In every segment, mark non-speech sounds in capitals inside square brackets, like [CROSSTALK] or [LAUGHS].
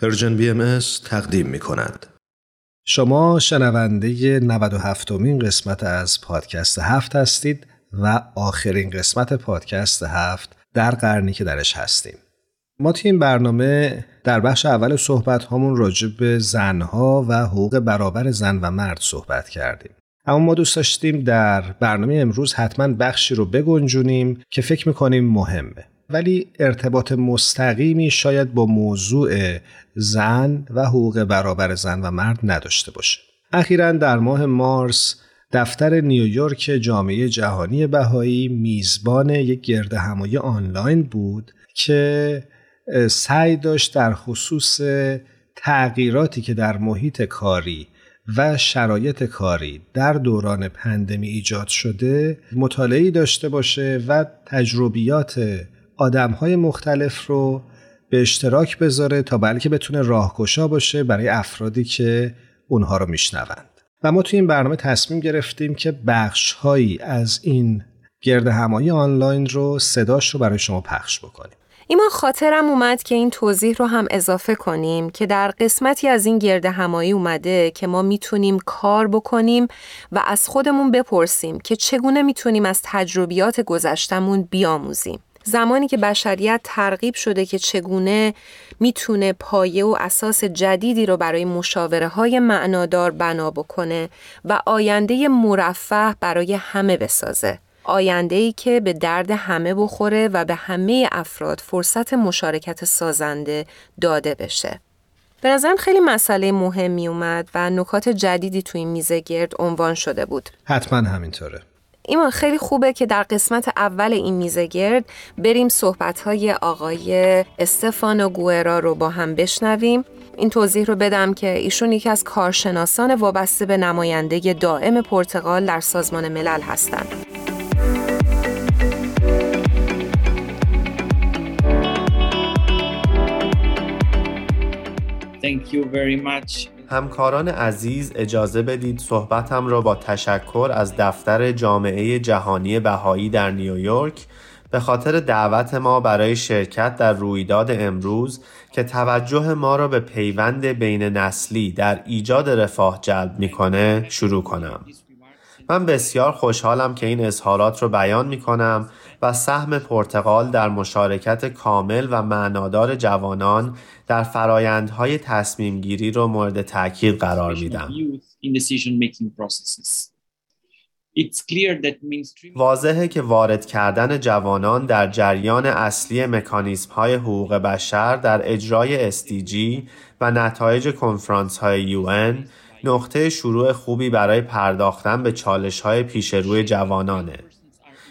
Persian BM تقدیم می کند. شما شنونده 97 مین قسمت از پادکست هفت هستید و آخرین قسمت پادکست هفت در قرنی که درش هستیم. ما توی این برنامه در بخش اول صحبت هامون راجع به زنها و حقوق برابر زن و مرد صحبت کردیم. اما ما دوست داشتیم در برنامه امروز حتما بخشی رو بگنجونیم که فکر می‌کنیم مهمه. ولی ارتباط مستقیمی شاید با موضوع زن و حقوق برابر زن و مرد نداشته باشه. اخیرا در ماه مارس دفتر نیویورک جامعه جهانی بهایی میزبان یک گرد همایی آنلاین بود که سعی داشت در خصوص تغییراتی که در محیط کاری و شرایط کاری در دوران پندمی ایجاد شده مطالعه داشته باشه و تجربیات آدم های مختلف رو به اشتراک بذاره تا بلکه بتونه راهگشا باشه برای افرادی که اونها رو میشنوند و ما توی این برنامه تصمیم گرفتیم که بخش هایی از این گرد همایی آنلاین رو صداش رو برای شما پخش بکنیم ایمان خاطرم اومد که این توضیح رو هم اضافه کنیم که در قسمتی از این گرد همایی اومده که ما می‌تونیم کار بکنیم و از خودمون بپرسیم که چگونه می‌تونیم از تجربیات گذشتمون بیاموزیم. زمانی که بشریت ترغیب شده که چگونه می‌تونه پایه و اساس جدیدی رو برای مشاوره های معنادار بنا بکنه و آینده مرفه برای همه بسازه. آینده ای که به درد همه بخوره و به همه افراد فرصت مشارکت سازنده داده بشه. به نظرم خیلی مسئله مهمی اومد و نکات جدیدی توی این میزه گرد عنوان شده بود. حتما همینطوره. ایمان خیلی خوبه که در قسمت اول این میزه گرد بریم صحبت های آقای استفانو گوئرا رو با هم بشنویم این توضیح رو بدم که ایشون یکی از کارشناسان وابسته به نماینده دائم پرتغال در سازمان ملل هستند. Thank you very much. همکاران عزیز اجازه بدید صحبتم را با تشکر از دفتر جامعه جهانی بهایی در نیویورک به خاطر دعوت ما برای شرکت در رویداد امروز که توجه ما را به پیوند بین نسلی در ایجاد رفاه جلب می‌کنه شروع کنم. من بسیار خوشحالم که این اظهارات رو بیان می کنم و سهم پرتغال در مشارکت کامل و معنادار جوانان در فرایندهای تصمیم گیری رو مورد تاکید قرار میدم. واضحه که وارد کردن جوانان در جریان اصلی مکانیزم های حقوق بشر در اجرای SDG و نتایج کنفرانس های UN نقطه شروع خوبی برای پرداختن به چالش های پیش روی جوانانه.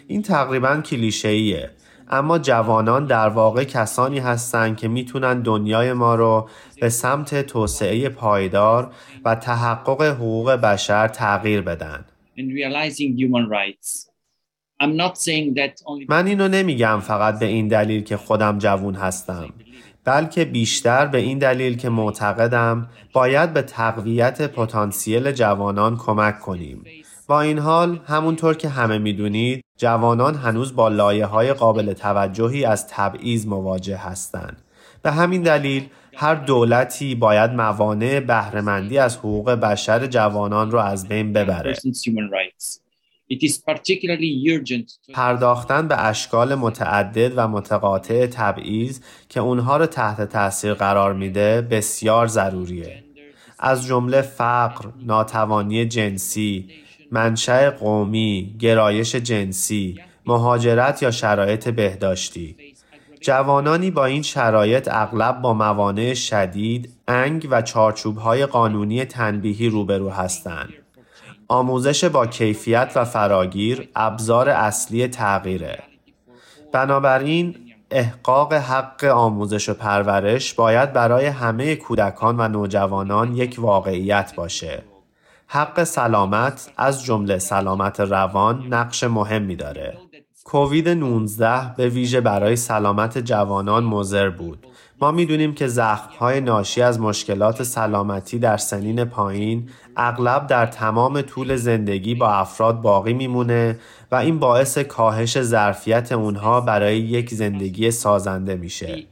این تقریبا کلیشه‌ایه اما جوانان در واقع کسانی هستند که می‌تونن دنیای ما رو به سمت توسعه پایدار و تحقق حقوق بشر تغییر بدن. من اینو نمیگم فقط به این دلیل که خودم جوون هستم بلکه بیشتر به این دلیل که معتقدم باید به تقویت پتانسیل جوانان کمک کنیم. با این حال همونطور که همه می‌دونید جوانان هنوز با لایه های قابل توجهی از تبعیض مواجه هستند. به همین دلیل هر دولتی باید موانع بهرهمندی از حقوق بشر جوانان را از بین ببره. پرداختن به اشکال متعدد و متقاطع تبعیض که اونها را تحت تاثیر قرار میده بسیار ضروریه. از جمله فقر، ناتوانی جنسی، منشأ قومی، گرایش جنسی، مهاجرت یا شرایط بهداشتی جوانانی با این شرایط اغلب با موانع شدید، انگ و چارچوبهای قانونی تنبیهی روبرو هستند. آموزش با کیفیت و فراگیر ابزار اصلی تغییره. بنابراین احقاق حق آموزش و پرورش باید برای همه کودکان و نوجوانان یک واقعیت باشه. حق سلامت از جمله سلامت روان نقش مهمی داره. کووید 19 به ویژه برای سلامت جوانان مضر بود. ما می‌دونیم که زخمهای ناشی از مشکلات سلامتی در سنین پایین اغلب در تمام طول زندگی با افراد باقی میمونه و این باعث کاهش ظرفیت اونها برای یک زندگی سازنده میشه.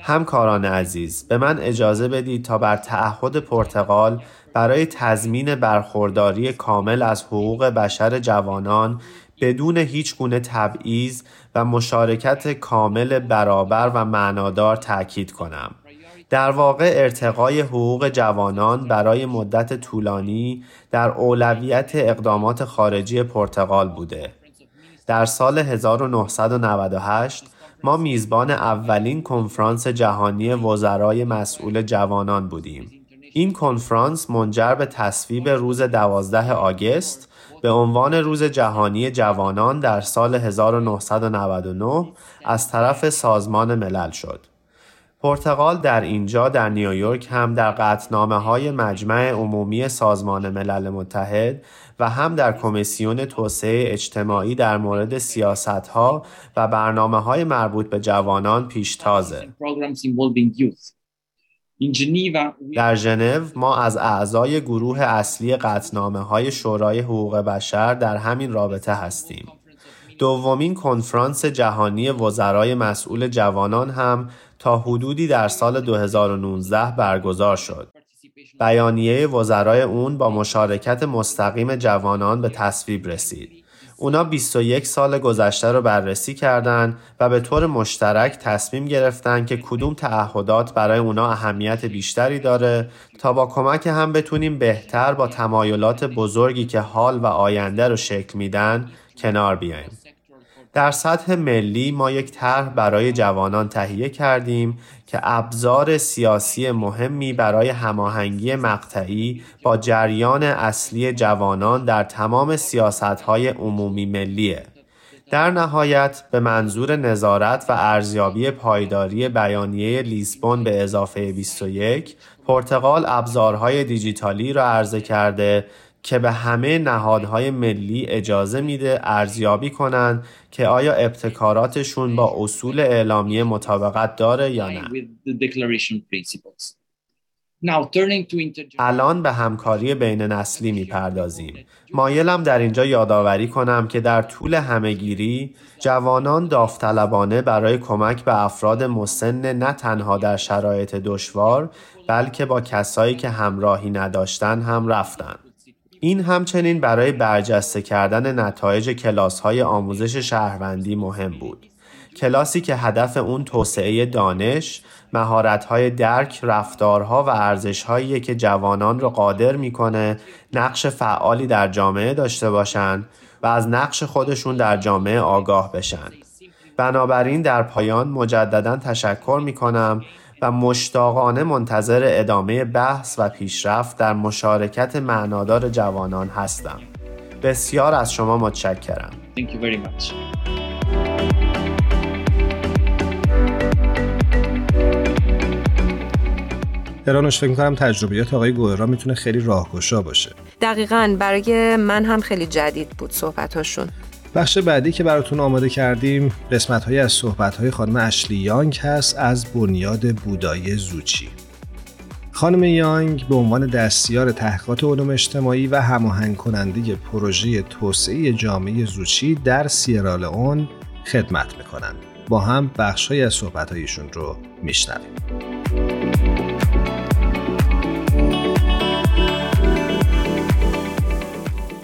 همکاران عزیز به من اجازه بدید تا بر تعهد پرتغال برای تضمین برخورداری کامل از حقوق بشر جوانان بدون هیچ گونه تبعیض و مشارکت کامل برابر و معنادار تاکید کنم. در واقع ارتقای حقوق جوانان برای مدت طولانی در اولویت اقدامات خارجی پرتغال بوده. در سال 1998 ما میزبان اولین کنفرانس جهانی وزرای مسئول جوانان بودیم. این کنفرانس منجر به تصویب روز 12 آگست به عنوان روز جهانی جوانان در سال 1999 از طرف سازمان ملل شد. پرتغال در اینجا در نیویورک هم در قطنامه های مجمع عمومی سازمان ملل متحد و هم در کمیسیون توسعه اجتماعی در مورد سیاست ها و برنامه های مربوط به جوانان پیشتازه. در ژنو ما از اعضای گروه اصلی قطنامه های شورای حقوق بشر در همین رابطه هستیم. دومین کنفرانس جهانی وزرای مسئول جوانان هم تا حدودی در سال 2019 برگزار شد. بیانیه وزرای اون با مشارکت مستقیم جوانان به تصویب رسید. اونا 21 سال گذشته رو بررسی کردند و به طور مشترک تصمیم گرفتن که کدوم تعهدات برای اونا اهمیت بیشتری داره تا با کمک هم بتونیم بهتر با تمایلات بزرگی که حال و آینده رو شکل میدن کنار بیایم. در سطح ملی ما یک طرح برای جوانان تهیه کردیم که ابزار سیاسی مهمی برای هماهنگی مقطعی با جریان اصلی جوانان در تمام سیاستهای عمومی ملیه. در نهایت به منظور نظارت و ارزیابی پایداری بیانیه لیسبون به اضافه 21 پرتغال ابزارهای دیجیتالی را عرضه کرده که به همه نهادهای ملی اجازه میده ارزیابی کنند که آیا ابتکاراتشون با اصول اعلامیه مطابقت داره یا نه. الان به همکاری بین نسلی می‌پردازیم. مایلم در اینجا یادآوری کنم که در طول همهگیری جوانان داوطلبانه برای کمک به افراد مسن نه تنها در شرایط دشوار بلکه با کسایی که همراهی نداشتن هم رفتن. این همچنین برای برجسته کردن نتایج کلاس های آموزش شهروندی مهم بود. کلاسی که هدف اون توسعه دانش، های درک، رفتارها و ارزشهایی که جوانان را قادر می‌کنه نقش فعالی در جامعه داشته باشند و از نقش خودشون در جامعه آگاه بشن. بنابراین در پایان مجددا تشکر می کنم و مشتاقانه منتظر ادامه بحث و پیشرفت در مشارکت معنادار جوانان هستم. بسیار از شما متشکرم. Thank you very much. ایرانوش فکر می‌کنم تجربیات آقای گوهرا می‌تونه خیلی راهگشا باشه دقیقا برای من هم خیلی جدید بود صحبتاشون بخش بعدی که براتون آماده کردیم قسمت های از صحبت های خانم اشلی یانگ هست از بنیاد بودایی زوچی خانم یانگ به عنوان دستیار تحقیقات علوم اجتماعی و هماهنگ کننده پروژه توسعه جامعه زوچی در سیرالئون خدمت می‌کنند. با هم بخش های از صحبت هایشون رو میشنویم.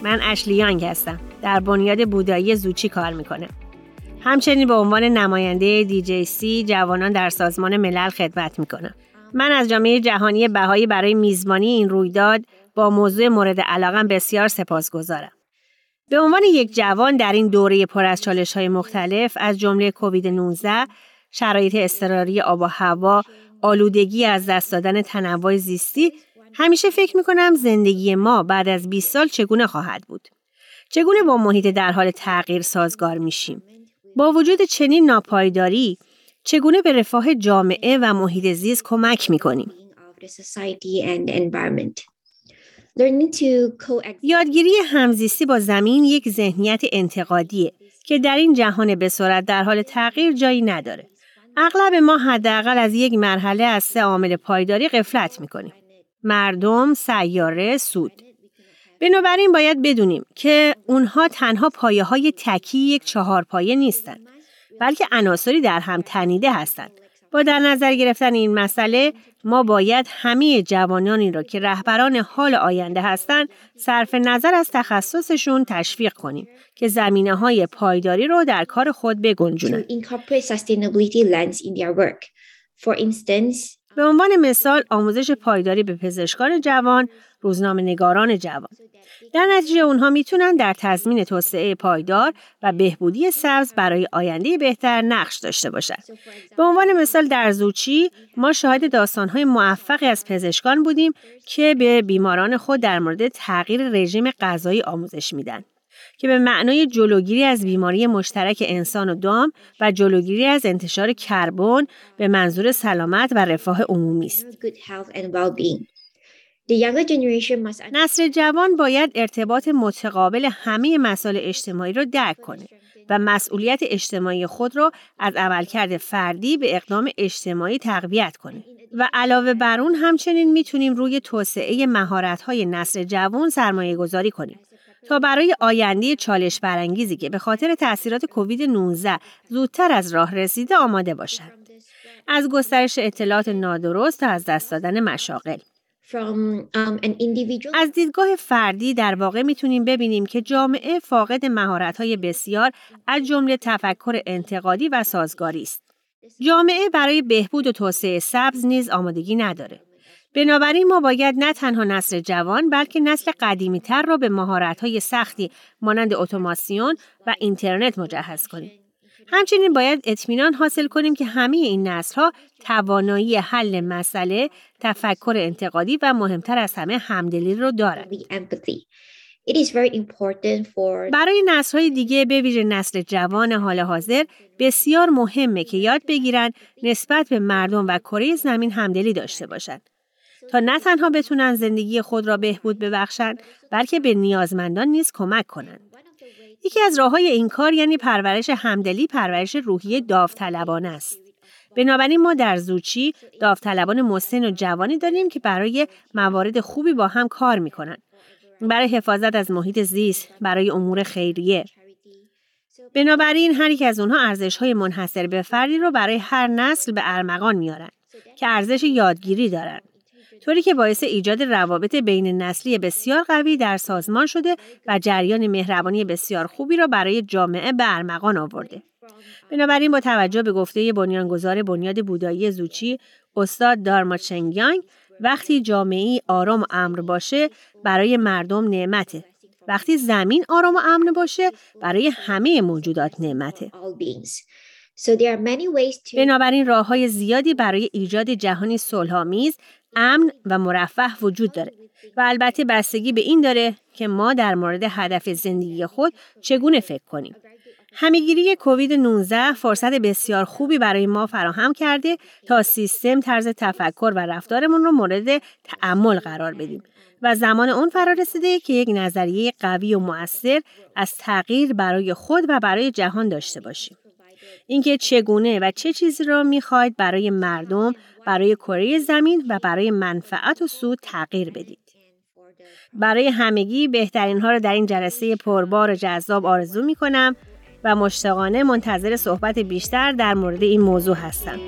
من اشلی یانگ هستم. در بنیاد بودایی زوچی کار می‌کنه. همچنین به عنوان نماینده سی جوانان در سازمان ملل خدمت می‌کنم. من از جامعه جهانی بهایی برای میزبانی این رویداد با موضوع مورد علاقم بسیار سپاسگزارم. به عنوان یک جوان در این دوره پر از چالش های مختلف از جمله کووید 19 شرایط اضطراری آب و هوا، آلودگی از دست دادن تنوع زیستی همیشه فکر می کنم زندگی ما بعد از 20 سال چگونه خواهد بود. چگونه با محیط در حال تغییر سازگار میشیم؟ با وجود چنین ناپایداری چگونه به رفاه جامعه و محیط زیست کمک می‌کنیم؟ یادگیری همزیستی با زمین یک ذهنیت انتقادیه که در این جهان به سرعت در حال تغییر جایی نداره. اغلب ما حداقل از یک مرحله از سه عامل پایداری قفلت می‌کنیم. مردم، سیاره، سود. بنابراین باید بدونیم که اونها تنها پایه های تکی یک چهار پایه نیستند بلکه عناصری در هم تنیده هستند. با در نظر گرفتن این مسئله ما باید همه جوانانی را که رهبران حال آینده هستند صرف نظر از تخصصشون تشویق کنیم که زمینه های پایداری رو در کار خود بگنجونند. به عنوان مثال آموزش پایداری به پزشکان جوان، روزنامه نگاران جوان. در نتیجه اونها می‌تونن در تضمین توسعه پایدار و بهبودی سبز برای آینده بهتر نقش داشته باشند. به عنوان مثال در زوچی ما شاهد داستانهای موفقی از پزشکان بودیم که به بیماران خود در مورد تغییر رژیم غذایی آموزش میدن. که به معنای جلوگیری از بیماری مشترک انسان و دام و جلوگیری از انتشار کربن به منظور سلامت و رفاه عمومی است. نسل جوان باید ارتباط متقابل همه مسائل اجتماعی را درک کنه و مسئولیت اجتماعی خود را از عملکرد فردی به اقدام اجتماعی تقویت کنه. و علاوه بر اون همچنین می‌تونیم روی توسعه مهارت‌های نسل جوان سرمایه گذاری کنیم. تا برای آینده چالش برانگیزی که به خاطر تاثیرات کووید 19 زودتر از راه رسیده آماده باشند. از گسترش اطلاعات نادرست تا از دست دادن مشاغل. Um, از دیدگاه فردی در واقع می‌تونیم ببینیم که جامعه فاقد مهارت‌های بسیار از جمله تفکر انتقادی و سازگاری است. جامعه برای بهبود و توسعه سبز نیز آمادگی نداره. بنابراین ما باید نه تنها نسل جوان بلکه نسل قدیمی تر را به مهارت سختی مانند اتوماسیون و اینترنت مجهز کنیم. همچنین باید اطمینان حاصل کنیم که همه این نسل ها توانایی حل مسئله، تفکر انتقادی و مهمتر از همه همدلی رو دارند. برای نسل های دیگه به ویژه نسل جوان حال حاضر بسیار مهمه که یاد بگیرند نسبت به مردم و کره زمین همدلی داشته باشند. تا نه تنها بتونن زندگی خود را بهبود ببخشند بلکه به نیازمندان نیز کمک کنند. یکی از راه های این کار یعنی پرورش همدلی پرورش روحی داوطلبانه است. بنابراین ما در زوچی داوطلبان مسن و جوانی داریم که برای موارد خوبی با هم کار می‌کنند. برای حفاظت از محیط زیست، برای امور خیریه. بنابراین هر یک از اونها ارزش های منحصر به فردی رو برای هر نسل به ارمغان میارن که ارزش یادگیری دارند. طوری که باعث ایجاد روابط بین نسلی بسیار قوی در سازمان شده و جریان مهربانی بسیار خوبی را برای جامعه به ارمغان آورده. بنابراین با توجه به گفته بنیانگذار بنیاد بودایی زوچی استاد دارما چنگیانگ وقتی جامعه آرام و امر باشه برای مردم نعمته. وقتی زمین آرام و امن باشه برای همه موجودات نعمته. بنابراین راه های زیادی برای ایجاد جهانی صلحآمیز امن و مرفه وجود داره و البته بستگی به این داره که ما در مورد هدف زندگی خود چگونه فکر کنیم. همهگیری کووید 19 فرصت بسیار خوبی برای ما فراهم کرده تا سیستم طرز تفکر و رفتارمون رو مورد تعمل قرار بدیم و زمان اون فرا رسیده که یک نظریه قوی و مؤثر از تغییر برای خود و برای جهان داشته باشیم. اینکه چگونه و چه چیزی را می‌خواید برای مردم برای کره زمین و برای منفعت و سود تغییر بدید. برای همگی بهترین ها را در این جلسه پربار و جذاب آرزو می کنم و مشتاقانه منتظر صحبت بیشتر در مورد این موضوع هستم.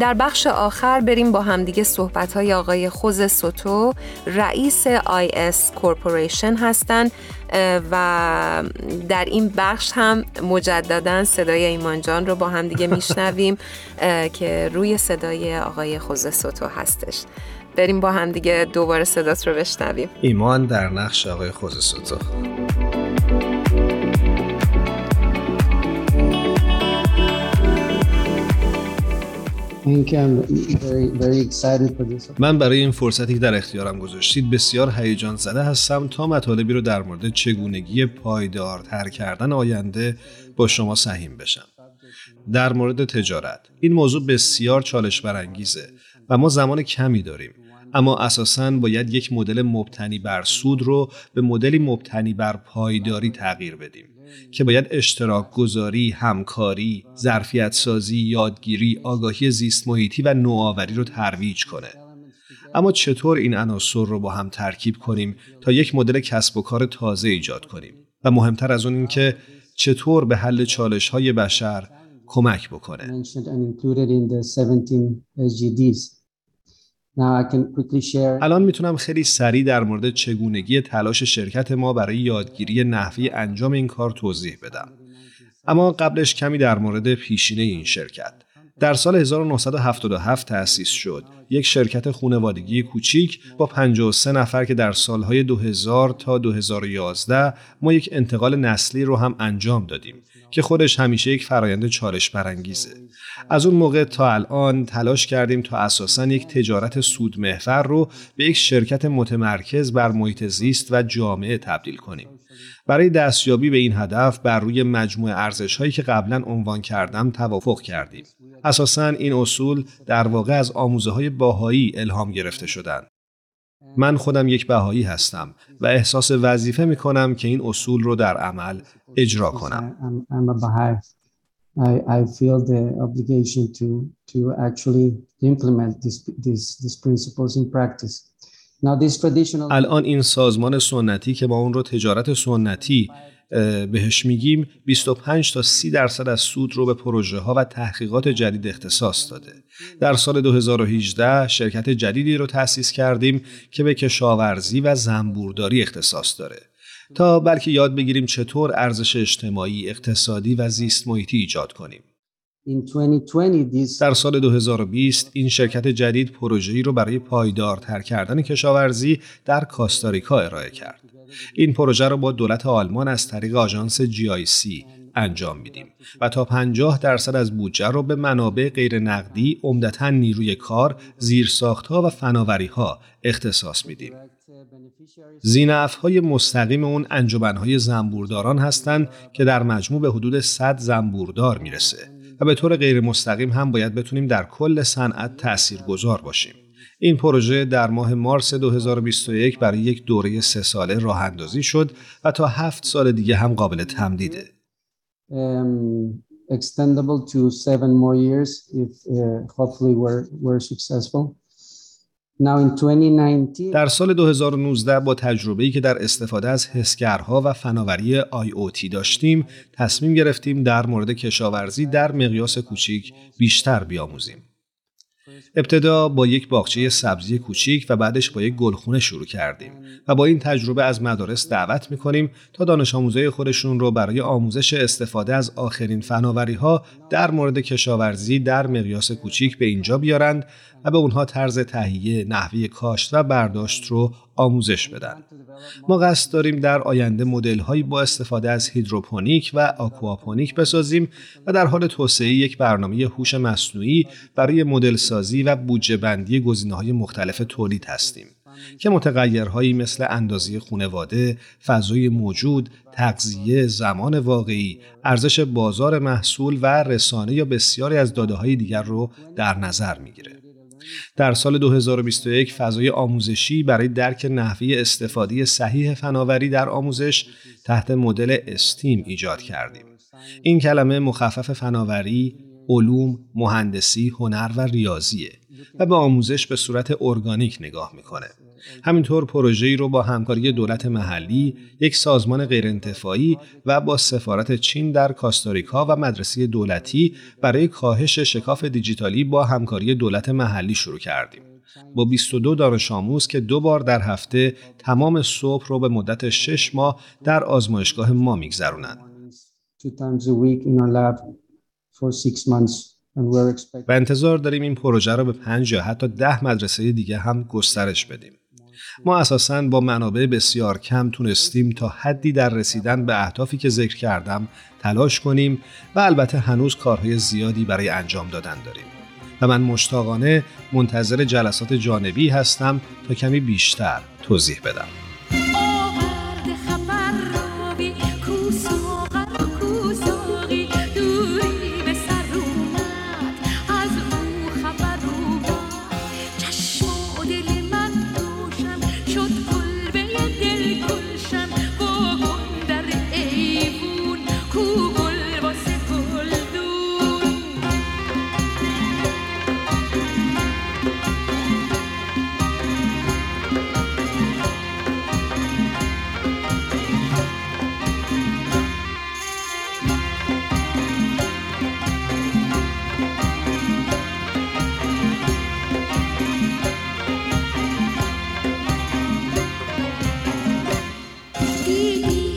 در بخش آخر بریم با همدیگه صحبت های آقای خوز سوتو رئیس IS کورپوریشن هستند و در این بخش هم مجددا صدای ایمان جان رو با هم دیگه [LAUGHS] میشنویم که روی صدای آقای خوز سوتو هستش. بریم با هم دیگه دوباره صدات رو بشنویم. ایمان در نقش آقای خوز سوتو. من برای این فرصتی که در اختیارم گذاشتید بسیار هیجان زده هستم تا مطالبی رو در مورد چگونگی پایدارتر کردن آینده با شما سهیم بشم. در مورد تجارت. این موضوع بسیار چالش برانگیزه و ما زمان کمی داریم. اما اساساً باید یک مدل مبتنی بر سود رو به مدلی مبتنی بر پایداری تغییر بدیم. که باید اشتراک گذاری، همکاری، ظرفیت سازی، یادگیری، آگاهی زیست محیطی و نوآوری رو ترویج کنه. اما چطور این عناصر رو با هم ترکیب کنیم تا یک مدل کسب و کار تازه ایجاد کنیم؟ و مهمتر از اون این که چطور به حل چالش های بشر کمک بکنه؟ الان می‌تونم خیلی سریع در مورد چگونگی تلاش شرکت ما برای یادگیری نحوی انجام این کار توضیح بدم. اما قبلش کمی در مورد پیشینه این شرکت. در سال 1977 تأسیس شد. یک شرکت خونوادگی کوچیک با 53 نفر که در سالهای 2000 تا 2011 ما یک انتقال نسلی رو هم انجام دادیم که خودش همیشه یک فرایند چالش برانگیزه. از اون موقع تا الان تلاش کردیم تا اساسا یک تجارت سود محور رو به یک شرکت متمرکز بر محیط زیست و جامعه تبدیل کنیم. برای دستیابی به این هدف بر روی مجموعه ارزش هایی که قبلا عنوان کردم توافق کردیم. اساسا این اصول در واقع از آموزه های باهایی الهام گرفته شدند. من خودم یک بهایی هستم و احساس وظیفه می کنم که این اصول رو در عمل اجرا کنم. I, I feel the obligation to, to actually implement this, this, these principles in practice. Now, this traditional... الان این سازمان سنتی که ما اون رو تجارت سنتی بهش میگیم 25 تا 30 درصد از سود رو به پروژه ها و تحقیقات جدید اختصاص داده. در سال 2018 شرکت جدیدی رو تأسیس کردیم که به کشاورزی و زنبورداری اختصاص داره. تا بلکه یاد بگیریم چطور ارزش اجتماعی، اقتصادی و زیست محیطی ایجاد کنیم. در سال 2020 این شرکت جدید پروژه‌ای رو برای پایدارتر کردن کشاورزی در کاستاریکا ارائه کرد. این پروژه را با دولت آلمان از طریق آژانس GIC انجام میدیم و تا 50 درصد از بودجه رو به منابع غیر نقدی عمدتا نیروی کار، زیرساختها و فناوریها اختصاص میدیم. زینف های مستقیم اون انجمن های زنبورداران هستند که در مجموع به حدود 100 زنبوردار می‌رسه و به طور غیر مستقیم هم باید بتونیم در کل صنعت تأثیر گذار باشیم. این پروژه در ماه مارس 2021 برای یک دوره سه ساله راه اندازی شد و تا هفت سال دیگه هم قابل تمدیده. extendable to seven more years if uh, hopefully we're, we're successful. در سال 2019 با تجربه‌ای که در استفاده از حسگرها و فناوری IoT داشتیم، تصمیم گرفتیم در مورد کشاورزی در مقیاس کوچیک بیشتر بیاموزیم. ابتدا با یک باغچه سبزی کوچیک و بعدش با یک گلخونه شروع کردیم و با این تجربه از مدارس دعوت می‌کنیم تا دانش آموزای خودشون رو برای آموزش استفاده از آخرین فناوری ها در مورد کشاورزی در مقیاس کوچیک به اینجا بیارند و به اونها طرز تهیه، نحوه کاشت و برداشت رو آموزش بدن. ما قصد داریم در آینده مدل هایی با استفاده از هیدروپونیک و آکواپونیک بسازیم و در حال توسعه یک برنامه هوش مصنوعی برای مدل سازی و بودجه بندی گزینه های مختلف تولید هستیم. که متغیرهایی مثل اندازه خونواده، فضای موجود، تغذیه، زمان واقعی، ارزش بازار محصول و رسانه یا بسیاری از داده های دیگر رو در نظر می‌گیره. در سال 2021 فضای آموزشی برای درک نحوه استفاده صحیح فناوری در آموزش تحت مدل استیم ایجاد کردیم. این کلمه مخفف فناوری، علوم، مهندسی، هنر و ریاضیه و به آموزش به صورت ارگانیک نگاه می‌کنه. همینطور پروژه‌ای رو با همکاری دولت محلی، یک سازمان غیرانتفاعی و با سفارت چین در کاستاریکا و مدرسه دولتی برای کاهش شکاف دیجیتالی با همکاری دولت محلی شروع کردیم. با 22 دانش آموز که دو بار در هفته تمام صبح رو به مدت 6 ماه در آزمایشگاه ما میگذرونند. و انتظار داریم این پروژه را به پنج یا حتی ده مدرسه دیگه هم گسترش بدیم. ما اساسا با منابع بسیار کم تونستیم تا حدی در رسیدن به اهدافی که ذکر کردم تلاش کنیم و البته هنوز کارهای زیادی برای انجام دادن داریم. و من مشتاقانه منتظر جلسات جانبی هستم تا کمی بیشتر توضیح بدم. You.